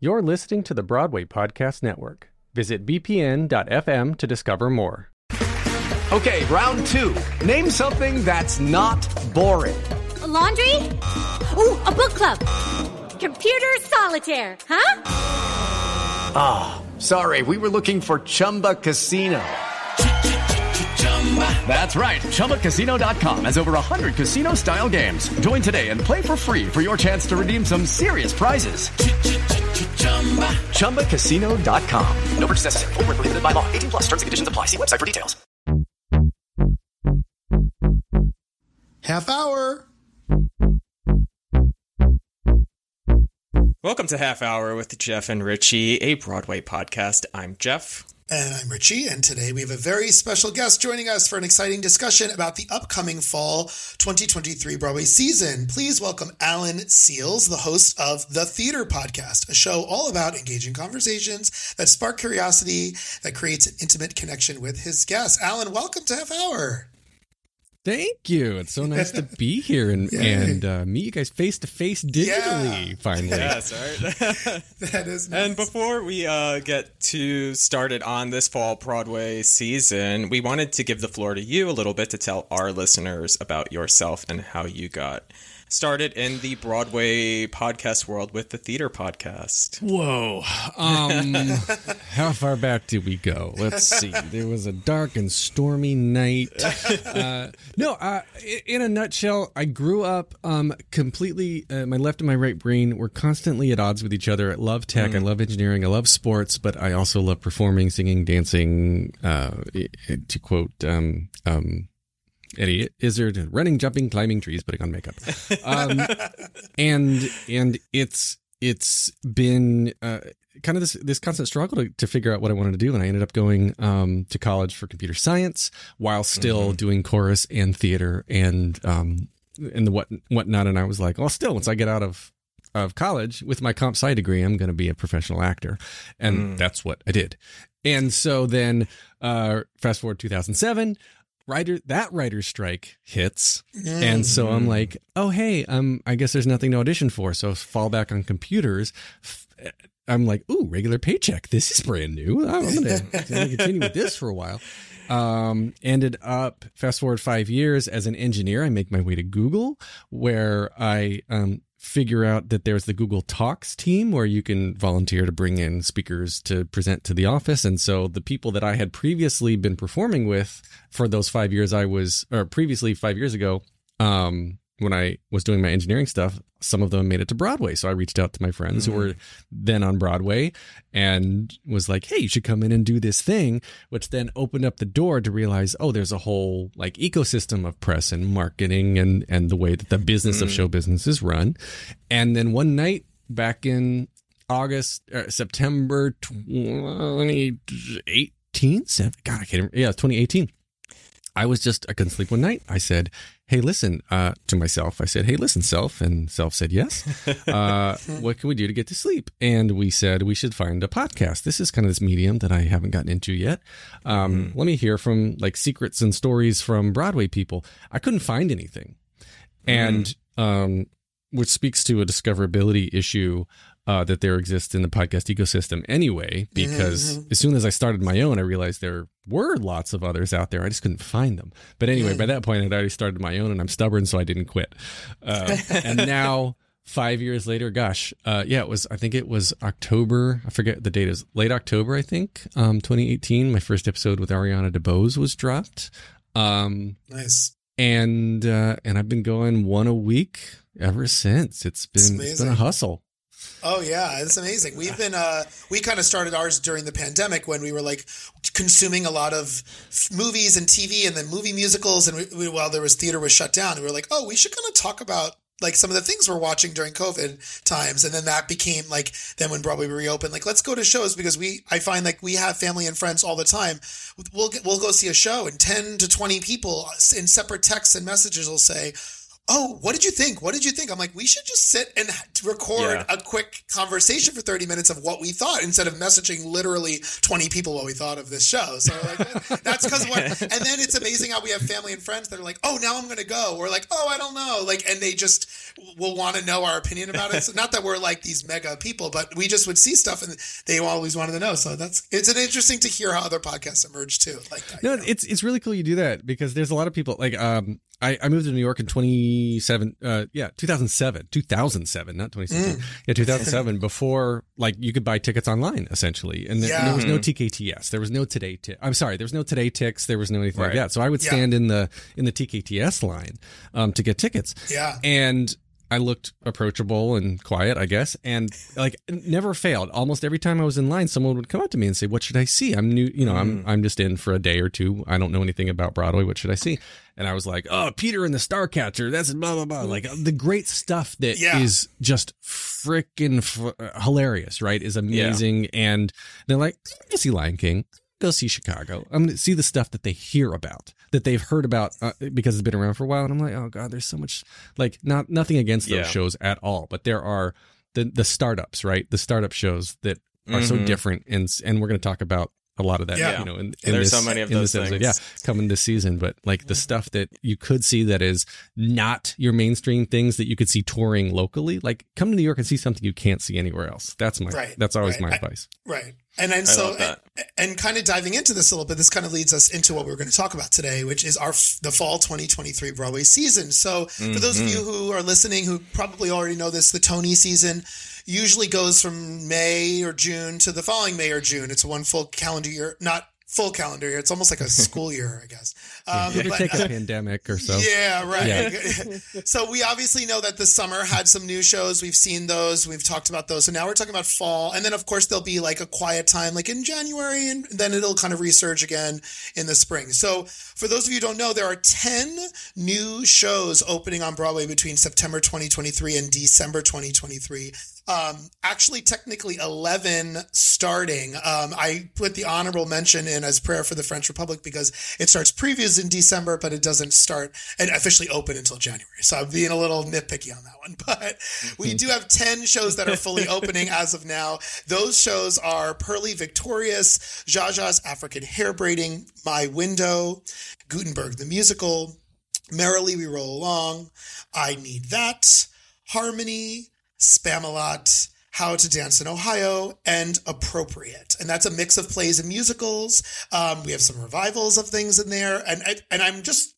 You're listening to the Broadway Podcast Network. Visit bpn.fm to discover more. Okay, round two. Name something that's not boring. A laundry? Ooh, a book club. Computer solitaire, huh? Ah, oh, sorry, we were looking for Chumba Casino. That's right. ChumbaCasino.com has over 100 casino style games. Join today and play for free for your chance to redeem some serious prizes. ChumbaCasino.com. No purchase necessary. Full prohibited by law. 18 plus terms and conditions apply. See website for details. Half hour. Welcome to Half Hour with Jeff and Richie, a Broadway podcast. I'm Jeff. And I'm Richie, and today we have a very special guest joining us for an exciting discussion about the upcoming fall 2023 Broadway season. Please welcome Alan Seales, the host of The Theater Podcast, a show all about engaging conversations that spark curiosity, that creates an intimate connection with his guests. Alan, welcome to Half Hour. Thank you. It's so nice to be here and and uh, meet you guys face to face digitally. Yeah. Finally, yes, right. that is. Nice. And before we uh, get to started on this fall Broadway season, we wanted to give the floor to you a little bit to tell our listeners about yourself and how you got started in the Broadway podcast world with the theater podcast. Whoa. Um, how far back did we go? Let's see. There was a dark and stormy night. Uh, no, uh, in a nutshell, I grew up um, completely, uh, my left and my right brain were constantly at odds with each other. I love tech, mm. I love engineering, I love sports, but I also love performing, singing, dancing, uh, to quote, um, Eddie Izzard, running, jumping, climbing trees, putting on makeup, um, and and it's it's been uh, kind of this this constant struggle to, to figure out what I wanted to do, and I ended up going um, to college for computer science while still mm-hmm. doing chorus and theater and um, and the what whatnot. And I was like, well, still, once I get out of of college with my comp sci degree, I'm going to be a professional actor, and mm. that's what I did. And so then, uh, fast forward 2007, writer that writer's strike hits. Mm. and so i'm like oh hey um i guess there's nothing to audition for. So fall back on computers. I'm like ooh regular paycheck. This is brand new. I'm gonna, gonna continue with this for a while. Um ended up fast forward five years as an engineer i make my way to google where i um figure out that there's the Google Talks team where you can volunteer to bring in speakers to present to the office. And so the people that I had previously been performing with for those five years, I was, or previously five years ago, um, when I was doing my engineering stuff, some of them made it to Broadway. So I reached out to my friends mm-hmm. who were then on Broadway and was like, hey, you should come in and do this thing, which then opened up the door to realize, oh, there's a whole like ecosystem of press and marketing and, and the way that the business mm-hmm. of show business is run. And then one night back in August, uh, September 2018, God, I can't remember. Yeah, 2018. I was just, I couldn't sleep one night. I said, hey, listen, uh, to myself, I said, hey, listen, self. And self said, yes. Uh, what can we do to get to sleep? And we said, we should find a podcast. This is kind of this medium that I haven't gotten into yet. Um, mm. Let me hear from like secrets and stories from Broadway people. I couldn't find anything. Mm. And, um, which speaks to a discoverability issue uh, that there exists in the podcast ecosystem anyway, because mm-hmm. as soon as I started my own, I realized there were lots of others out there. I just couldn't find them. But anyway, by that point, I'd already started my own and I'm stubborn, so I didn't quit. Uh, and now, five years later, gosh, uh, yeah, it was, I think it was October. I forget the date is late October, I think, um, 2018. My first episode with Ariana DeBose was dropped. Um, nice. And, uh, and I've been going one a week ever since. It's been, it's been a hustle. Oh yeah, it's amazing. We've been uh we kind of started ours during the pandemic when we were like consuming a lot of movies and TV and then movie musicals and we, we, while there was theater was shut down we were like, "Oh, we should kind of talk about like some of the things we're watching during COVID times. And then that became like, then when Broadway reopened, like, let's go to shows because we, I find like we have family and friends all the time. We'll, we'll go see a show and 10 to 20 people in separate texts and messages will say, oh, what did you think? What did you think? I'm like, we should just sit and record Yeah. a quick conversation for 30 minutes of what we thought instead of messaging literally 20 people what we thought of this show. So like, that's because what, and then it's amazing how we have family and friends that are like, oh, now I'm going to go. We're like, oh, I don't know. Like, and they just will want to know our opinion about it. So not that we're like these mega people, but we just would see stuff and they always wanted to know. So that's, it's an interesting to hear how other podcasts emerge too. Like that. No, you know? it's it's really cool you do that because there's a lot of people like um I, I moved to New York in 27 uh yeah 2007 2007 not 2016 Mm. yeah 2007 before like you could buy tickets online essentially and, there- and there was no Mm-hmm. TKTS there was no today ti- I'm sorry there was no TodayTix there was no anything like that so I would Yeah. stand in the in the TKTS line um to get tickets Yeah. and I looked approachable and quiet, I guess, and like never failed. Almost every time I was in line, someone would come up to me and say, "What should I see?" I'm new, you know, I'm I'm just in for a day or two. I don't know anything about Broadway. What should I see? And I was like, "Oh, Peter and the Starcatcher. That's blah blah blah." Like the great stuff that is Yeah. just freaking f- uh, hilarious, right? Is amazing. And they're like, "Go see Lion King." Go see Chicago. I'm going to see the stuff that they hear about, that they've heard about uh, because it's been around for a while. And I'm like, oh god, there's so much. Like, not nothing against those Yeah. shows at all, but there are the the startups, right? The startup shows that are so Mhm. different, and and we're going to talk about a lot of that, Yeah. you know, in, in There's this, so many of those episode. things. Yeah, coming this season, but like the stuff that you could see that is not your mainstream things that you could see touring locally. Like, come to New York and see something you can't see anywhere else. That's my. Right, That's always right. my I- advice. Right. And and I so and, and kind of diving into this a little bit, this kind of leads us into what we're going to talk about today, which is our the fall 2023 Broadway season. So for those of you mm-hmm. who are listening who probably already know this, the Tony season usually goes from May or June to the following May or June. It's one full calendar year, not full calendar year. It's almost like a school year, I guess. Um, or but- take a pandemic or so. yeah, right. Yeah. so we obviously know that the summer had some new shows. We've seen those. We've talked about those. So now we're talking about fall. And then, of course, there'll be like a quiet time, like in January, and then it'll kind of resurge again in the spring. So for those of you who don't know, there are 10 new shows opening on Broadway between September 2023 and December 2023. Um, actually, technically 11 starting. Um, I put the honorable mention in as Prayer for the French Republic because it starts previews in December, but it doesn't start and officially open until January. So I'm being a little nitpicky on that one. But we do have 10 shows that are fully opening as of now. Those shows are Purlie Victorious, Jaja's African Hair Braiding, My Window, Gutenberg the Musical, Merrily We Roll Along, I Need That, Harmony, Spamalot, How to Dance in Ohio, and Appropriate. And that's a mix of plays and musicals. Um, we have some revivals of things in there. And, and, and I'm just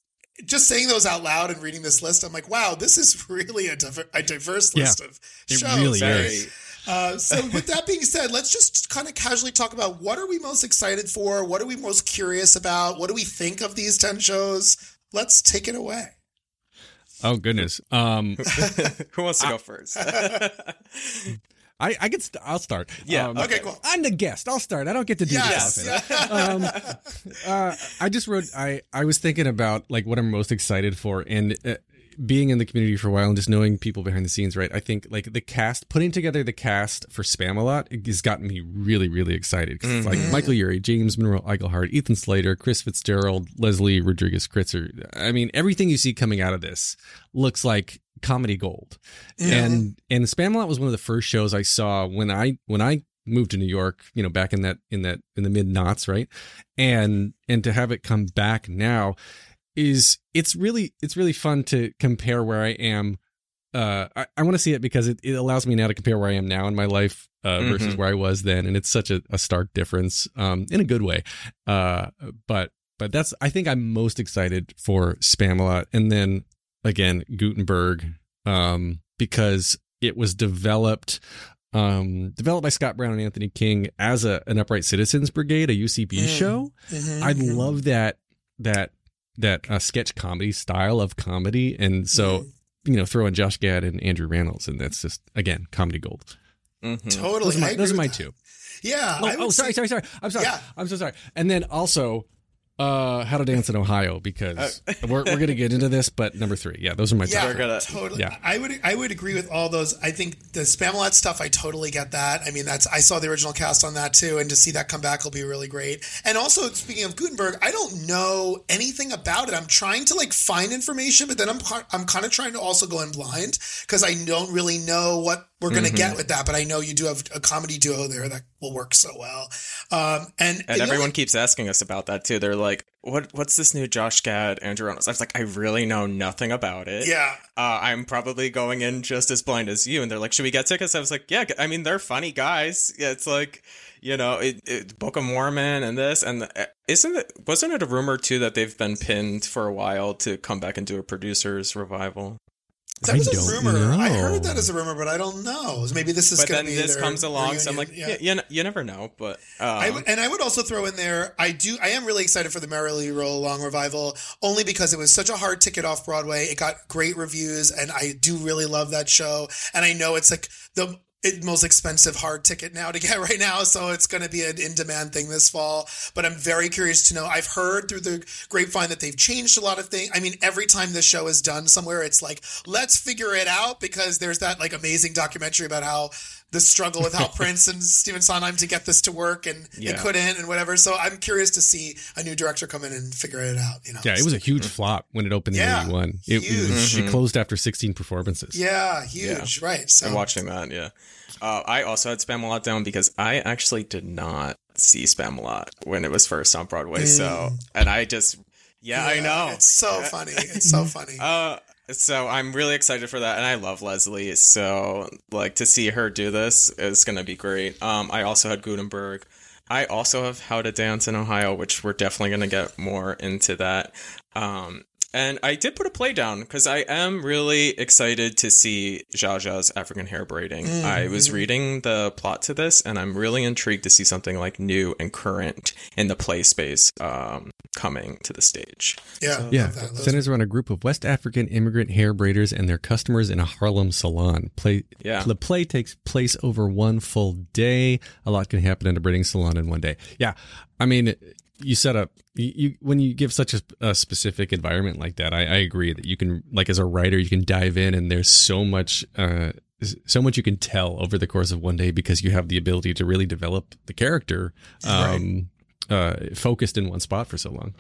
just saying those out loud and reading this list, I'm like, wow, this is really a, diver- a diverse Yeah, list of it shows. really right? is. Uh, so with that being said, let's just kind of casually talk about what are we most excited for? What are we most curious about? What do we think of these 10 shows? Let's take it away. Oh goodness. Um, Who wants to go first? I, I get. St- I'll start. Yeah, Um, Okay, cool. I'm the guest. I'll start. I don't get to do Yes. this um, uh, I just wrote. I I was thinking about like what I'm most excited for, and uh, being in the community for a while and just knowing people behind the scenes. Right. I think like the cast, putting together the cast for Spamalot, has gotten me really, really excited. 'Cause it's like mm-hmm. Michael Urie, James Monroe Iglehart, Ethan Slater, Chris Fitzgerald, Leslie Rodriguez Kritzer. I mean, everything you see coming out of this looks like comedy gold. And and Spamalot was one of the first shows I saw when I when I moved to New York, you know, back in that in that in the mid knots, right? And and to have it come back now is it's really it's really fun to compare where I am. Uh, I, I want to see it because it, it allows me now to compare where I am now in my life uh, versus Mhm. where I was then, and it's such a, a stark difference, um, in a good way. Uh, but but that's I think I'm most excited for Spamalot, and then again Gutenberg, um, because it was developed um developed by Scott Brown and Anthony King as a an Upright Citizens Brigade, a UCB Mm. show. Mhm, I mhm. love that that that uh, sketch comedy style of comedy, and so you know throw in Josh Gad and Andrew Rannells, and that's just again comedy gold. Mhm. Totally. Those are my, those are my two. Yeah. Oh, oh, sorry, say- sorry, sorry. I'm sorry. Yeah. I'm so sorry. And then also, Uh, How to Dance in Ohio because we're, we're gonna get into this, but number three, yeah, those are my Yeah, top. gonna- totally. Yeah. I would I would agree with all those. I think the Spamalot stuff, I totally get that. I mean, that's I saw the original cast on that too, and to see that come back will be really great. And also, speaking of Gutenberg, I don't know anything about it. I'm trying to like find information, but then I'm I'm kind of trying to also go in blind because I don't really know what we're Mm-hmm. gonna get with that. But I know you do have a comedy duo there that will work so well. Um, and And everyone only- keeps asking us about that too. They're like, "What? What's this new Josh Gad, Andrew Reynolds?" I was like, "I really know nothing about it. yeah. uh, I'm probably going in just as blind as you." And they're like, "Should we get tickets?" I was like, "Yeah. I mean, they're funny guys. Yeah, it's like, you know, it, it, Book of Mormon and this and the, isn't it? Wasn't it a rumor too that they've been pinned for a while to come back and do a producers revival? That I was a don't rumor. I heard that as a rumor, but I don't know. Maybe this is But going then to be this their comes along, so I'm like, reunion. yeah, you, you never know. But um, I would, and I would also throw in there. I do. I am really excited for the Merrily Roll Along revival, only because it was such a hard ticket off Broadway. It got great reviews, and I do really love that show. And I know it's like the most expensive hard ticket now to get right now, so it's going to be an in demand thing this fall. But I'm very curious to know. I've heard through the grapevine that they've changed a lot of things. I mean, every time this show is done somewhere, it's like let's figure it out because there's that like amazing documentary about how the struggle with how Prince and Stephen Sondheim to get this to work and Yeah. it couldn't and whatever. So I'm curious to see a new director come in and figure it out. You know? Yeah, it was a huge flop when it opened in Yeah, '81. It, it huge. was, She closed after 16 performances. Yeah, huge. Right. So I'm watching that. Yeah. Uh, I also had Spamalot down because I actually did not see Spamalot when it was first on Broadway. So, and I just, yeah, I Mm. know. It's so funny. It's so funny. Uh, so I'm really excited for that, and I love Leslie. So like to see her do this is gonna be great. Um, I also had Gutenberg. I also have How to Dance in Ohio, which we're definitely gonna get more into that. Um, and I did put a play down because I am really excited to see Jaja's African hair braiding. I was reading the plot to this, and I'm really intrigued to see something like new and current in the play space um, coming to the stage. yeah. Yeah, love that. Those- centers around a group of West African immigrant hair braiders and their customers in a Harlem salon. Play, Yeah. the play takes place over one full day. A lot can happen in a braiding salon in one day. Yeah, I mean, you set up you, when you give such a, a specific environment like that. I, I agree that you can, like, as a writer, you can dive in, and there's so much. Uh, so much you can tell over the course of one day because you have the ability to really develop the character um, uh, focused in one spot for so long.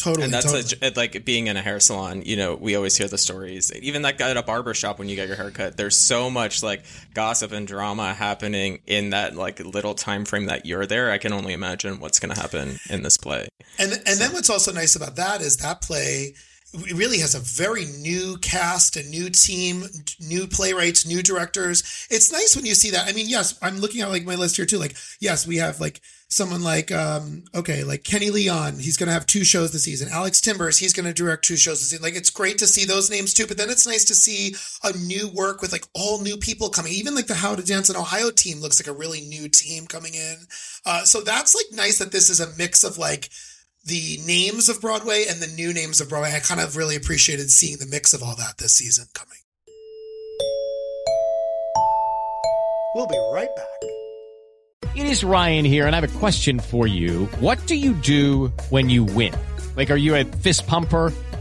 Totally. And that's totally. a, like being in a hair salon, you know, we always hear the stories. Even that guy at a barber shop when you get your hair cut, there's so much like gossip and drama happening in that like little time frame that you're there. I can only imagine what's going to happen in this play. And and then what's also nice about that is that play it really has a very new cast, a new team, new playwrights, new directors. It's nice when you see that. I mean, yes, I'm looking at like my list here too. Like, yes, we have like someone like um okay, like Kenny Leon, he's gonna have two shows this season. Alex Timbers, he's gonna direct two shows this season. Like it's great to see those names too, but then it's nice to see a new work with like all new people coming. Even like the How to Dance in Ohio team looks like a really new team coming in. Uh so that's like nice that this is a mix of like the names of Broadway and the new names of Broadway. I kind of really appreciated seeing the mix of all that this season coming. We'll be right back. It is Ryan here, and I have a question for you. What do you do when you win? Like, are you a fist pumper?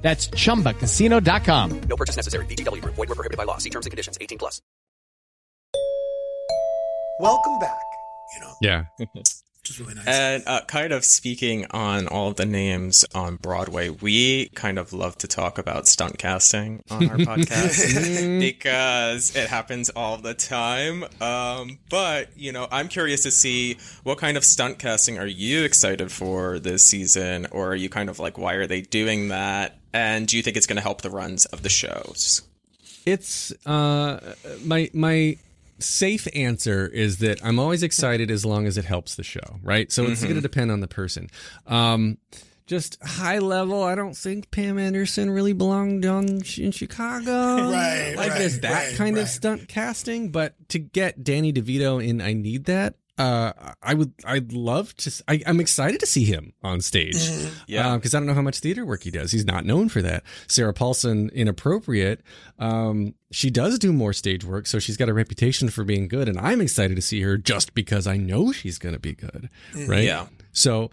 That's chumbacasino.com. No purchase necessary. VGW Group. Void were prohibited by law. See terms and conditions. 18 plus. Welcome back. You know, Yeah. which is really nice. And uh, kind of speaking on all of the names on Broadway, we kind of love to talk about stunt casting on our podcast because it happens all the time. Um, but, you know, I'm curious to see what kind of stunt casting are you excited for this season? Or are you kind of like, why are they doing that? And do you think it's going to help the runs of the shows? It's uh my my safe answer is that I'm always excited as long as it helps the show, right? So it's going to depend on the person. Um just high level, I don't think Pam Anderson really belonged on in Chicago. Right, like right, there's that right, kind of stunt casting, but to get Danny DeVito in I Need That, uh, I would, I'd love to. I, am excited to see him on stage. Mm-hmm. Yeah. because I don't know how much theater work he does. He's not known for that. Sarah Paulson, in Appropriate. Um, she does do more stage work, so she's got a reputation for being good, and I'm excited to see her just because I know she's going to be good, right? Yeah. So,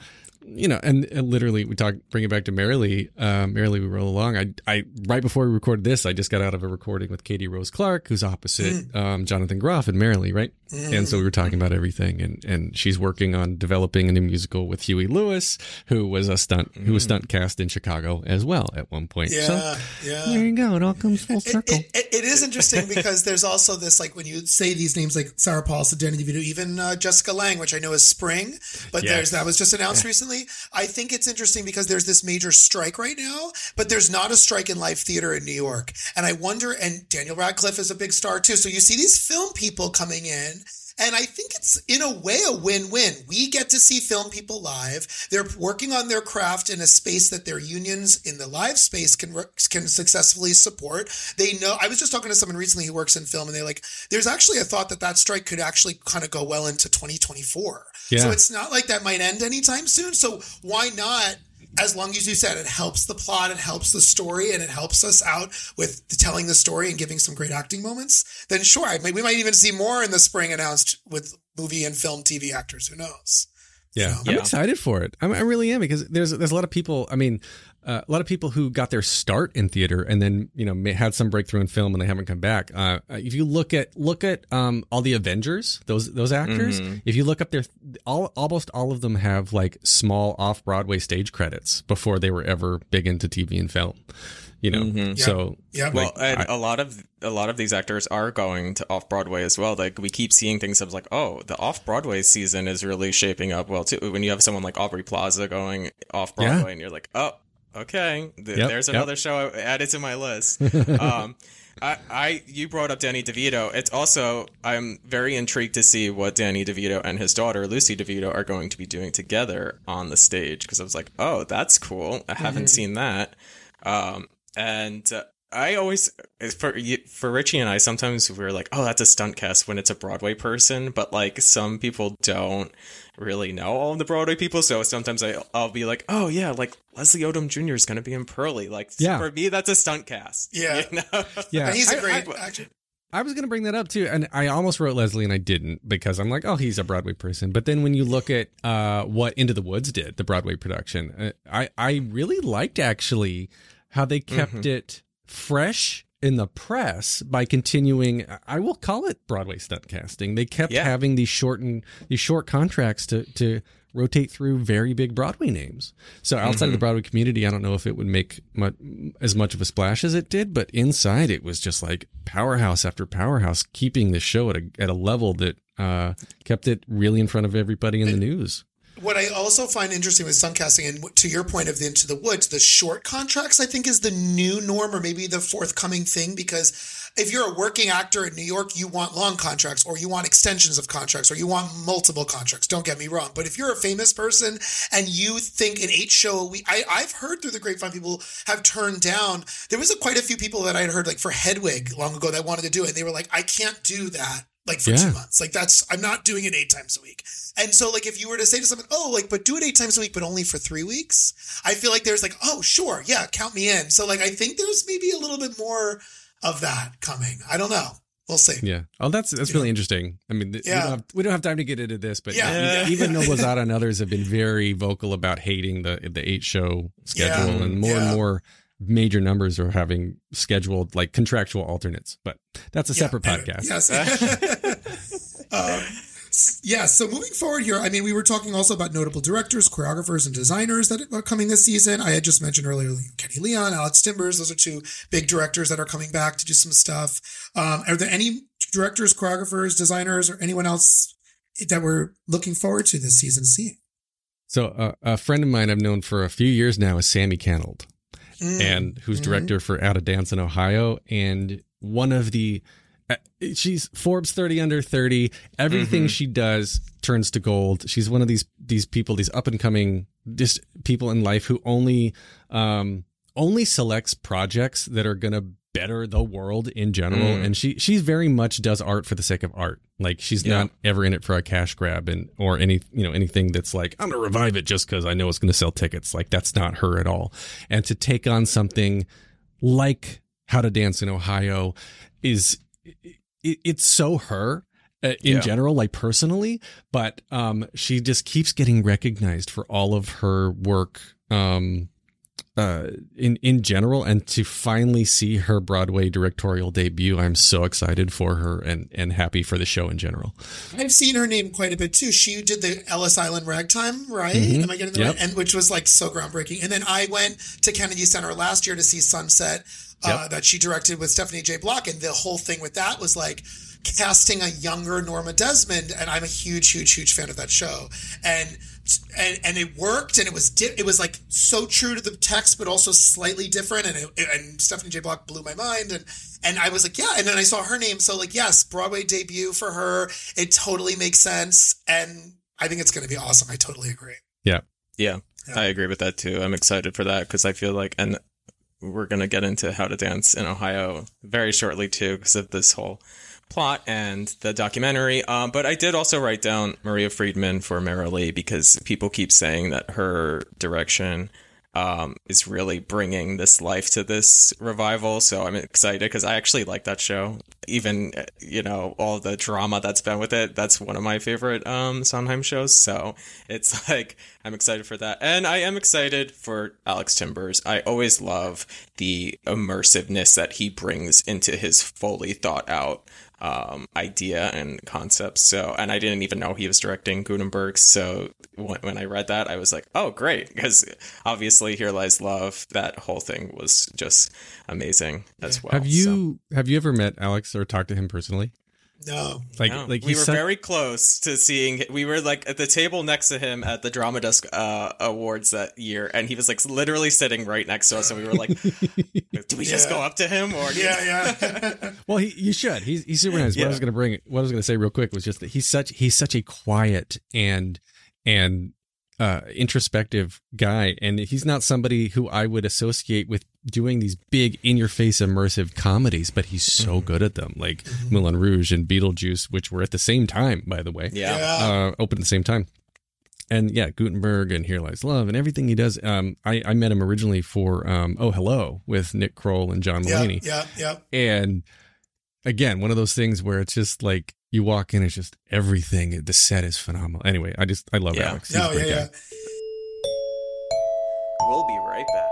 you know, and, and literally, we talk. Bring it back to Merrily. Uh, Merrily, we roll along. I, I right before we recorded this, I just got out of a recording with Katie Rose Clarke, who's opposite um, Jonathan Groff and Merrily, right? And so we were talking about everything, and and she's working on developing a new musical with Huey Lewis, who was a stunt, who was stunt cast in Chicago as well at one point. yeah, so yeah. there you go. It all comes full circle. it, it- it is interesting because there's also this like when you say these names like Sarah Paulson, Danny DeVito, even uh, Jessica Lange, which I know is Spring, but Yes. there's that was just announced recently. I think it's interesting because there's this major strike right now, but there's not a strike in live theater in New York, and I wonder. And Daniel Radcliffe is a big star too, so you see these film people coming in. And I think it's in a way a win-win. We get to see film people live. They're working on their craft in a space that their unions in the live space can can successfully support. They know. I was just talking to someone recently who works in film, and they're like, "There's actually a thought that that strike could actually kind of go well into 2024. Yeah. So it's not like that might end anytime soon. So why not? As long as you said it helps the plot, it helps the story, and it helps us out with telling the story and giving some great acting moments, then sure, I, we might even see more in the spring announced with movie and film TV actors. Who knows? Yeah, know? I'm Yeah. excited for it. I'm, I really am because there's there's a lot of people. I mean, uh, a lot of people who got their start in theater and then you know had some breakthrough in film and they haven't come back. Uh, if you look at look at um, all the Avengers, those those actors, if you look up their all almost all of them have like small off Broadway stage credits before they were ever big into TV and film. You know, so Yeah. Well, and a lot of a lot of these actors are going to off Broadway as well. Like we keep seeing things. I like, oh, the off Broadway season is really shaping up well too. When you have someone like Aubrey Plaza going off Broadway, Yeah. and you're like, oh, okay, th- Yep, there's yep. another show I added to my list. um, I, I, you brought up Danny DeVito. It's also I'm very intrigued to see what Danny DeVito and his daughter Lucy DeVito are going to be doing together on the stage because I was like, oh, that's cool. I haven't seen that. Um, and uh, I always for for Richie and I sometimes we're like, oh, that's a stunt cast when it's a Broadway person, but like some people don't really know all the Broadway people, so sometimes I I'll be like, oh yeah, like Leslie Odom Jr. is going to be in Purlie. Like Yeah. for me, that's a stunt cast. Yeah. you know? yeah, And he's a I- great I- actor. I was going to bring that up too, and I almost wrote Leslie, and I didn't because I'm like, oh, he's a Broadway person. But then when you look at uh, what Into the Woods did, the Broadway production, uh, I I really liked actually how they kept it fresh in the press by continuing. I will call it Broadway stunt casting. They kept Yeah. having these shortened these short contracts to to rotate through very big Broadway names. So outside of the Broadway community, I don't know if it would make much, as much of a splash as it did, but inside it was just like powerhouse after powerhouse, keeping the show at a at a level that uh, kept it really in front of everybody in the news. What I also find interesting with stunt casting, and to your point of the Into the Woods, the short contracts, I think, is the new norm or maybe the forthcoming thing. Because if you're a working actor in New York, you want long contracts or you want extensions of contracts or you want multiple contracts. Don't get me wrong. But if you're a famous person and you think an eight show a week, I, I've heard through the grapevine people have turned down. There was a, quite a few people that I had heard, like for Hedwig long ago, that wanted to do it. And they were like, I can't do that like for Yeah. two months. Like that's I'm not doing it eight times a week. And so like if you were to say to someone, oh, like but do it eight times a week, but only for three weeks, I feel like there's like, oh, sure, yeah, count me in. So like I think there's maybe a little bit more of that coming. I don't know. We'll see. Yeah. Oh, that's that's really interesting. I mean, th- we, Yeah. don't have, we don't have time to get into this, but Yeah. even Noblezada and others have been very vocal about hating the the eight show schedule, Yeah. and more Yeah. and more major numbers are having scheduled like contractual alternates. But that's a separate podcast. Yes. um, Yeah, so moving forward here, I mean, we were talking also about notable directors, choreographers, and designers that are coming this season. I had just mentioned earlier Kenny Leon, Alex Timbers. Those are two big directors that are coming back to do some stuff. Um, are there any directors, choreographers, designers, or anyone else that we're looking forward to this season seeing? So uh, a friend of mine I've known for a few years now is Sammi Cannold, and who's director for Out of Dance in Ohio, and one of the uh, she's Forbes 30 under 30. Everything she does turns to gold. She's one of these these people, these up and coming just people in life who only um only selects projects that are going to better the world in general and she she very much does art for the sake of art. Like she's Yeah. not ever in it for a cash grab and or any you know anything that's like I'm to revive it just cuz I know it's to sell tickets. Like that's not her at all. And to take on something like How to Dance in Ohio is it, it's so her uh, in Yeah. general like personally but um she just keeps getting recognized for all of her work um uh in in general and to finally see her broadway directorial debut i'm so excited for her and and happy for the show in general I've seen her name quite a bit too. She did the Ellis Island Ragtime, right? Am I getting the Yep. right? And which was like so groundbreaking. And then I went to Kennedy Center last year to see Sunset, uh, that she directed with Stephanie J. Block, and the whole thing with that was like casting a younger Norma Desmond, and I'm a huge, huge, huge fan of that show. And and, and it worked, and it was di- it was like so true to the text, but also slightly different. And it, and Stephanie J. Block blew my mind, and and I was like, yeah. And then I saw her name, so like, yes, Broadway debut for her. It totally makes sense, and I think it's going to be awesome. I totally agree. yeah Yeah, I agree with that too. I'm excited for that because I feel like, and we're gonna get into how to dance in Ohio very shortly too because of this whole plot and the documentary. Um, but I did also write down Maria Friedman for Merrily because people keep saying that her direction um, is really bringing this life to this revival. So I'm excited because I actually like that show. Even uh, you know all the drama that's been with it. That's one of my favorite um, Sondheim shows. So it's like I'm excited for that, and I am excited for Alex Timbers. I always love the immersiveness that he brings into his fully thought out um, idea and concept. So, and I didn't even know he was directing Gutenberg. So when, when I read that, I was like, oh, great. Because obviously, Here Lies Love, that whole thing was just amazing as well. have So- you have you ever met alex or talked to him personally No, like No, like we were such- very close to seeing. We were like at the table next to him at the Drama Desk uh, Awards that year, and he was like literally sitting right next to us, and we were like, "Do we just go up to him?" Or yeah, yeah. Well, he, you should. He's he's super nice. What I was going to bring, what I was going to say real quick was just that he's such he's such a quiet and and uh, introspective guy, and he's not somebody who I would associate with doing these big in your face immersive comedies. But he's so good at them, like Moulin Rouge and Beetlejuice, which were at the same time, by the way. yeah, uh, open at the same time. And yeah, Gutenberg and Here Lies Love and everything he does. Um, I, I met him originally for um, Oh Hello with Nick Kroll and John yeah, Mulaney yeah, yeah. and again one of those things where it's just like you walk in it's just everything the set is phenomenal anyway i just i love Yeah. alex He's a No, yeah, guy. yeah. we'll be right back.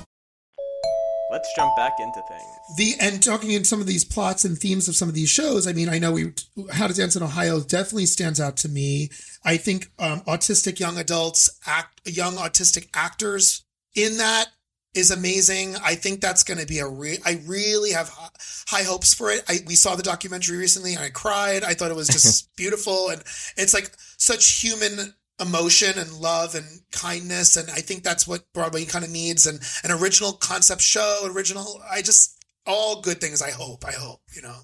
Let's jump back into things. The and talking in some of these plots and themes of some of these shows. I mean, I know we How to Dance in Ohio definitely stands out to me. I think um, autistic young adults, act young autistic actors in that is amazing. I think that's going to be a re- I really have high hopes for it. I, we saw the documentary recently and I cried. I thought it was just beautiful. And it's like such human emotion and love and kindness. And I think that's what Broadway kind of needs and an original concept show, original. I just, all good things. I hope, I hope, you know.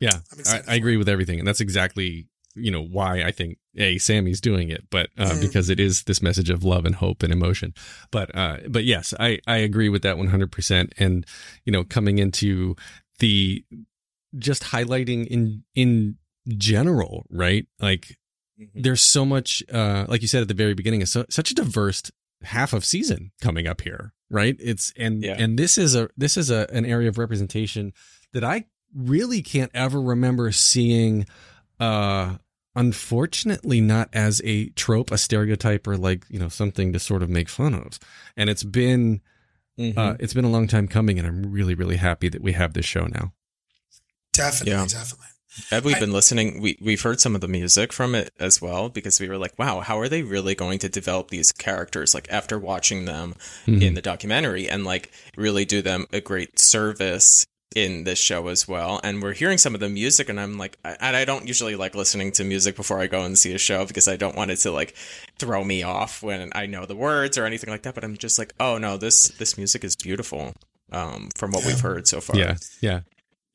Yeah, I'm I, agree with everything, and that's exactly you know why I think a Sammi's doing it, but uh, Mhm. because it is this message of love and hope and emotion. But uh, but yes, I I agree with that one hundred percent. And you know, coming into the just highlighting in in general, right? Like there's so much, uh, like you said at the very beginning, is so, such a diverse half of season coming up here, right? It's and Yeah. and this is a this is a an area of representation that I really can't ever remember seeing. Uh, unfortunately, not as a trope, a stereotype, or like you know something to sort of make fun of. And it's been Mm-hmm. uh, it's been a long time coming, and I'm really really happy that we have this show now. Definitely, Yeah. definitely. Have we I- been listening? We we've heard some of the music from it as well because we were like, wow, how are they really going to develop these characters? Like after watching them Mm-hmm. in the documentary and like really do them a great service in this show as well. And we're hearing some of the music, and I'm like, I, and I don't usually like listening to music before I go and see a show because I don't want it to like throw me off when I know the words or anything like that. But I'm just like, oh no, this this music is beautiful. Um, from what we've heard so far. Yeah, yeah.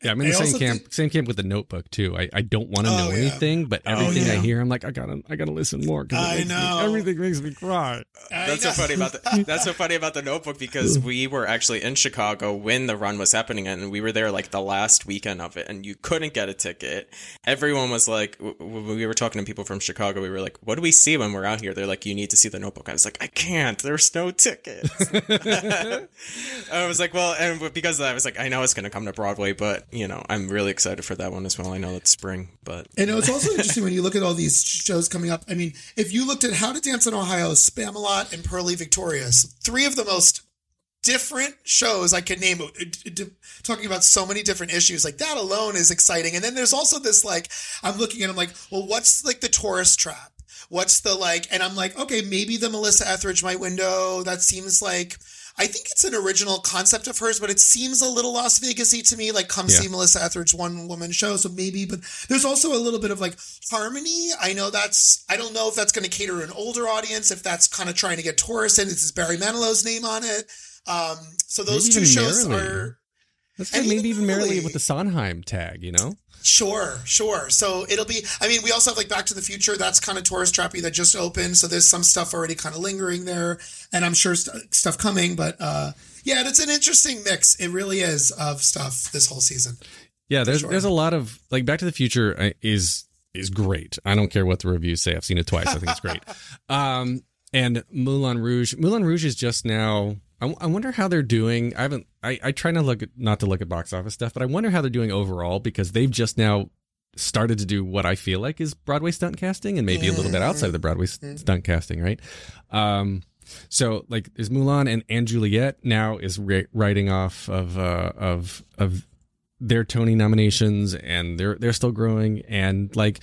Yeah, I'm in I the same camp. think- same camp with the Notebook too. I, I don't want to Oh, know yeah. anything, but Oh, everything I hear, I'm like, I gotta I gotta listen more. 'cause it I makes me- know. everything makes me cry. I That's so funny about the that's so funny about the notebook because we were actually in Chicago when the run was happening and we were there like the last weekend of it and you couldn't get a ticket. Everyone was like w- w- we were talking to people from Chicago we were like what do we see when we're out here? They're like you need to see the notebook. I was like I can't. There's no tickets. I was like well and because of that I was like I know it's going to come to Broadway but you know I'm really excited for that one as well. I know it's spring but And it's also interesting when you look at all these shows coming up. I mean, if you looked at How to Dance in Ohio, Spamalot, and Purlie Victorious, three of the most different shows I can name, talking about so many different issues. Like that alone is exciting. And then there's also this like, I'm looking at, I'm like, well, what's like the tourist trap? What's the like, and I'm like, okay, maybe the Melissa Etheridge My Window. That seems like, I think it's an original concept of hers, but it seems a little Las Vegasy to me. Like, come Yeah. see Melissa Etheridge one woman show. So maybe, but there's also a little bit of like harmony. I know that's, I don't know if that's going to cater to an older audience, if that's kind of trying to get tourists in. This is Barry Manilow's name on it. Um, so those Maybe two shows are Let's And say maybe even Merrily. with the Sondheim tag. You know, Sure, sure. So it'll be. I mean, we also have like Back to the Future. That's kind of tourist trappy that just opened. So there's some stuff already kind of lingering there, and I'm sure st- stuff coming. But uh, yeah, it's an interesting mix. It really is of stuff this whole season. yeah. There's sure. there's a lot of like Back to the Future uh, is is great. I don't care what the reviews say. I've seen it twice. I think it's great. Um, and Moulin Rouge. Moulin Rouge is just now. I, I wonder how they're doing. I haven't. I, I try not to look at, not to look at box office stuff, but I wonder how they're doing overall because they've just now started to do what I feel like is Broadway stunt casting and maybe a little bit outside of the Broadway stunt casting, right? Um, so like there's Mulan and and Juliet now is ri- writing off of uh, of of their Tony nominations and they're they're still growing and like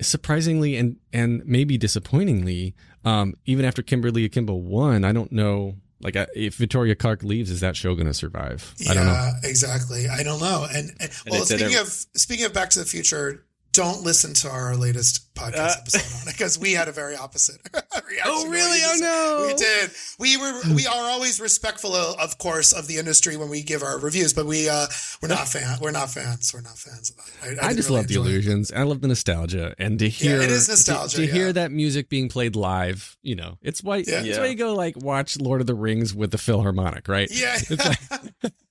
surprisingly and and maybe disappointingly um even after Kimberly Akimbo won I don't know like if Victoria Clark leaves is that show going to survive Yeah, I don't know exactly. I don't know. And, and well, it speaking of speaking of Back to the Future, don't listen to our latest podcast episode on it because we had a very opposite reaction. Oh, really? you Oh, no. We did. We were we are always respectful, of, of course, of the industry when we give our reviews, but we uh we're not fan we're not fans. We're not fans of that. I, I, didn't just really love the enjoy it. illusions. I love the nostalgia, and to hear it is to- nostalgia, To, yeah. hear that music being played live, you know, it's why Yeah. it's Yeah. why you go like watch Lord of the Rings with the Philharmonic, right? Yeah. It's like,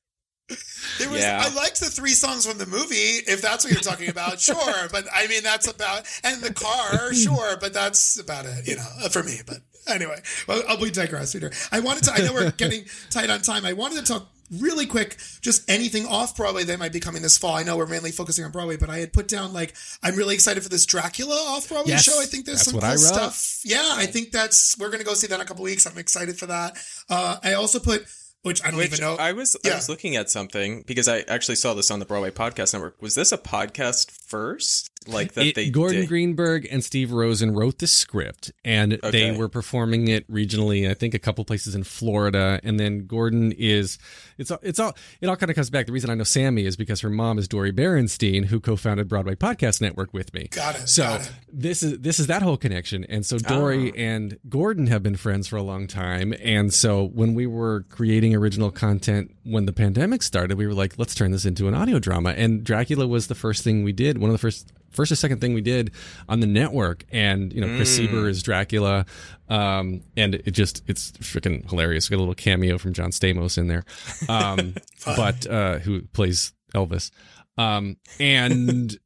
There was, Yeah. I liked the three songs from the movie, if that's what you're talking about, sure. But I mean, that's about, and the car, sure. But that's about it, you know, for me. But anyway, well, I'll be digress, Peter. I wanted to, I know we're getting tight on time. I wanted to talk really quick, just anything off Broadway that might be coming this fall. I know we're mainly focusing on Broadway, but I had put down like, I'm really excited for this Dracula off Broadway Yes, show. I think there's some cool stuff. Yeah, I think that's, we're going to go see that in a couple weeks. I'm excited for that. Uh, I also put, which I don't Which even know. I was I was looking at something because I actually saw this on the Broadway Podcast Network. Was this a podcast first? like that It- they Gordon did? Greenberg and Steve Rosen wrote the script, and they were performing it regionally. I think a couple places in Florida, and then Gordon is. It's all. It's all. It all kind of comes back. The reason I know Sammi is because her mom is Dori Berinstein, who co-founded Broadway Podcast Network with me. Got it, So got it. this is this is that whole connection, and so Dori ah. and Gordon have been friends for a long time, and so when we were creating original content when the pandemic started, we were like, let's turn this into an audio drama, and Dracula was the first thing we did. One of the first first or second thing we did on the network. And you know chris sieber is dracula. Um and it just it's freaking hilarious. We got a little cameo from john stamos in there. Um but uh who plays elvis. Um and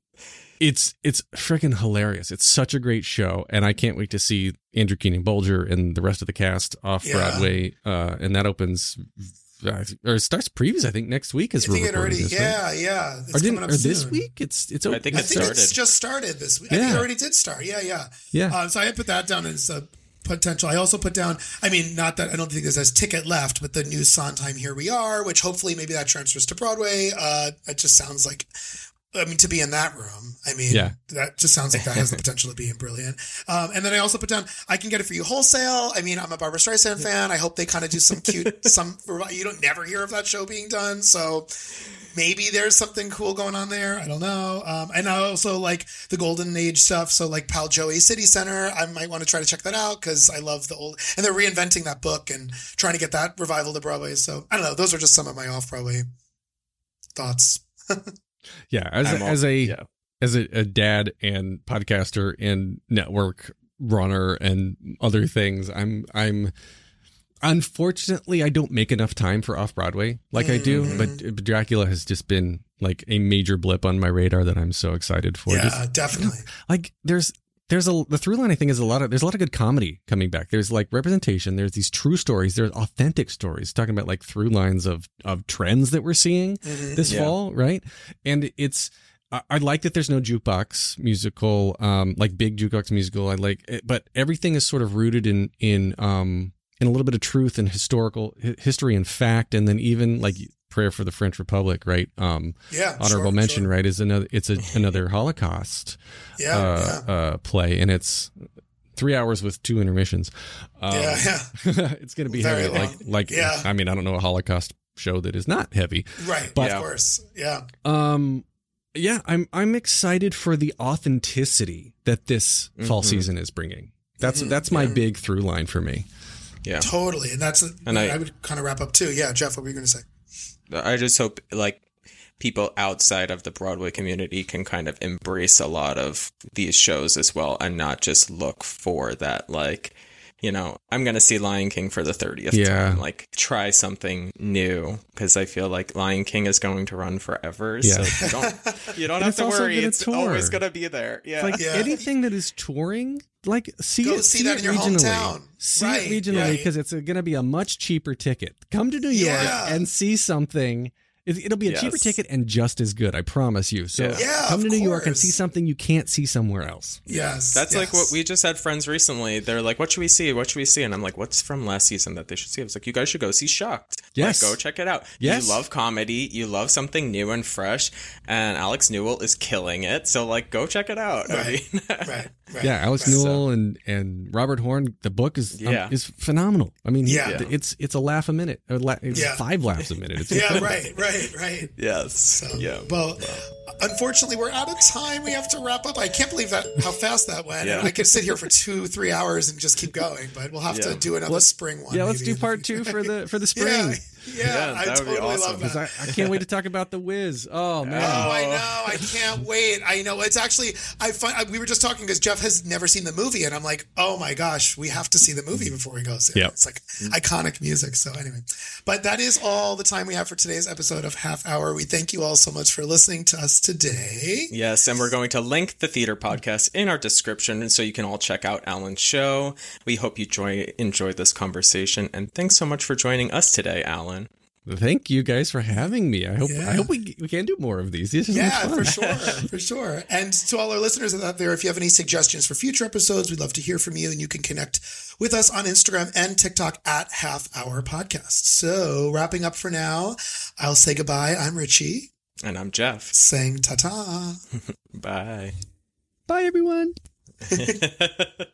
it's it's freaking hilarious it's such a great show and i can't wait to see andrew keenan bolger and the rest of the cast off Yeah. broadway uh and that opens uh, or it starts previews i think next week as I we're think it recording already, this, right? yeah, yeah. It's or, didn't, or up this week it's it's I think I think it's just started this week. I think it already did start. Yeah, yeah. Yeah. Um, so I put that down as a potential. I also put down, I mean, not that I don't think there's a ticket left, but the new Sondheim Here We Are, which hopefully maybe that transfers to Broadway. Uh, it just sounds like, I mean, to be in that room, I mean, Yeah. that just sounds like that has the potential to be brilliant. Um, and then I also put down, I can get it for you wholesale. I mean, I'm a Barbra Streisand fan. I hope they kind of do some cute, some, you don't never hear of that show being done. So maybe there's something cool going on there. I don't know. Um, and I also like the golden age stuff. So like Pal Joey City Center, I might want to try to check that out because I love the old, and they're reinventing that book and trying to get that revival to Broadway. So I don't know. Those are just some of my off Broadway thoughts. Yeah, as I'm a, all- as a yeah. as a, a dad and podcaster and network runner and other things, I'm I'm unfortunately I don't make enough time for off Broadway like I do, Mm-hmm. but Dracula has just been like a major blip on my radar that I'm so excited for. yeah, Just- definitely. like there's there's a the through line I think is a lot of there's a lot of good comedy coming back. There's like representation. There's these true stories. There's authentic stories talking about like through lines of of trends that we're seeing this Yeah. fall, right? And it's I, I like that there's no jukebox musical, um, like big jukebox musical. I like, it, but everything is sort of rooted in in um in a little bit of truth and historical history and fact, and then even like prayer for the French Republic, right? Um, Yeah, honorable sure, mention, sure. right? Is another it's a, another Holocaust Yeah, uh, yeah. uh, play, and it's three hours with two intermissions. Um, Yeah, yeah. it's going to be Very heavy. Like, long. like Yeah. I mean, I don't know a Holocaust show that is not heavy. Right. But- of course. Yeah. Um, yeah, I'm I'm excited for the authenticity that this fall Mm-hmm. season is bringing. That's Mm-hmm. that's my big through line for me. Yeah. Totally. And that's, And I, I- would kind of wrap up too. Yeah. Jeff, what were you going to say? I just hope like people outside of the Broadway community can kind of embrace a lot of these shows as well and not just look for that like you know, I'm going to see Lion King for the 30th Yeah. time. Like try something new because I feel like Lion King is going to run forever. Yeah. So you don't you don't have to worry. It's tour. always going to be there. Yeah. Like Yeah. anything that is touring, like see Go it, see that it in your regionally. hometown. See Right, it regionally right. because it's going to be a much cheaper ticket. Come to New York Yeah. and see something. It- It'll be a cheaper ticket and just as good. I promise you. So Yeah. Yeah, come to of New York and see something you can't see somewhere else. Yes. That's like what we just had friends recently. They're like, "What should we see? What should we see?" And I'm like, "What's from last season that they should see?" I was like, "You guys should go see Shucked. Yes. like, go check it out. Yes. You love comedy. You love something new and fresh. And Alex Newell is killing it. So like, go check it out. I Right. mean, Right. Right. Yeah, Alex right. Newell and and Robert Horn. The book is um, is phenomenal. I mean, he- Yeah. it's it's a laugh a minute. A la- it's Yeah. five laughs a minute. It's Yeah. incredible. Right. Right. Right. yes, yeah. Well, unfortunately, we're out of time. We have to wrap up. I can't believe that how fast that went. Yeah. I could sit here for two, three hours and just keep going, but we'll have to do another spring one. Yeah, let's do part two for the for the spring. Yeah. Yeah. Yeah, I that would be totally awesome. love Because that. I, I can't wait to talk about the Wiz. Oh, oh man, Oh, I know. I can't wait. I know. It's actually, I find, we were just talking because Jeff has never seen the movie, and I'm like, oh my gosh, we have to see the movie before we go see it. Yep. It's like iconic music. So, anyway, but that is all the time we have for today's episode of Half Hour. We thank you all so much for listening to us today. Yes, and we're going to link the theater podcast in our description so you can all check out Alan's show. We hope you enjoy enjoyed this conversation, and thanks so much for joining us today, Alan. Thank you guys for having me. I hope Yeah. I hope we we can do more of these. This is much Yeah, for sure, for sure. And to all our listeners out there, if you have any suggestions for future episodes, we'd love to hear from you. And you can connect with us on Instagram and TikTok at Half Hour Podcast. So, wrapping up for now, I'll say goodbye. I'm Richie, And I'm Jeff. saying ta ta. Bye. Bye, everyone.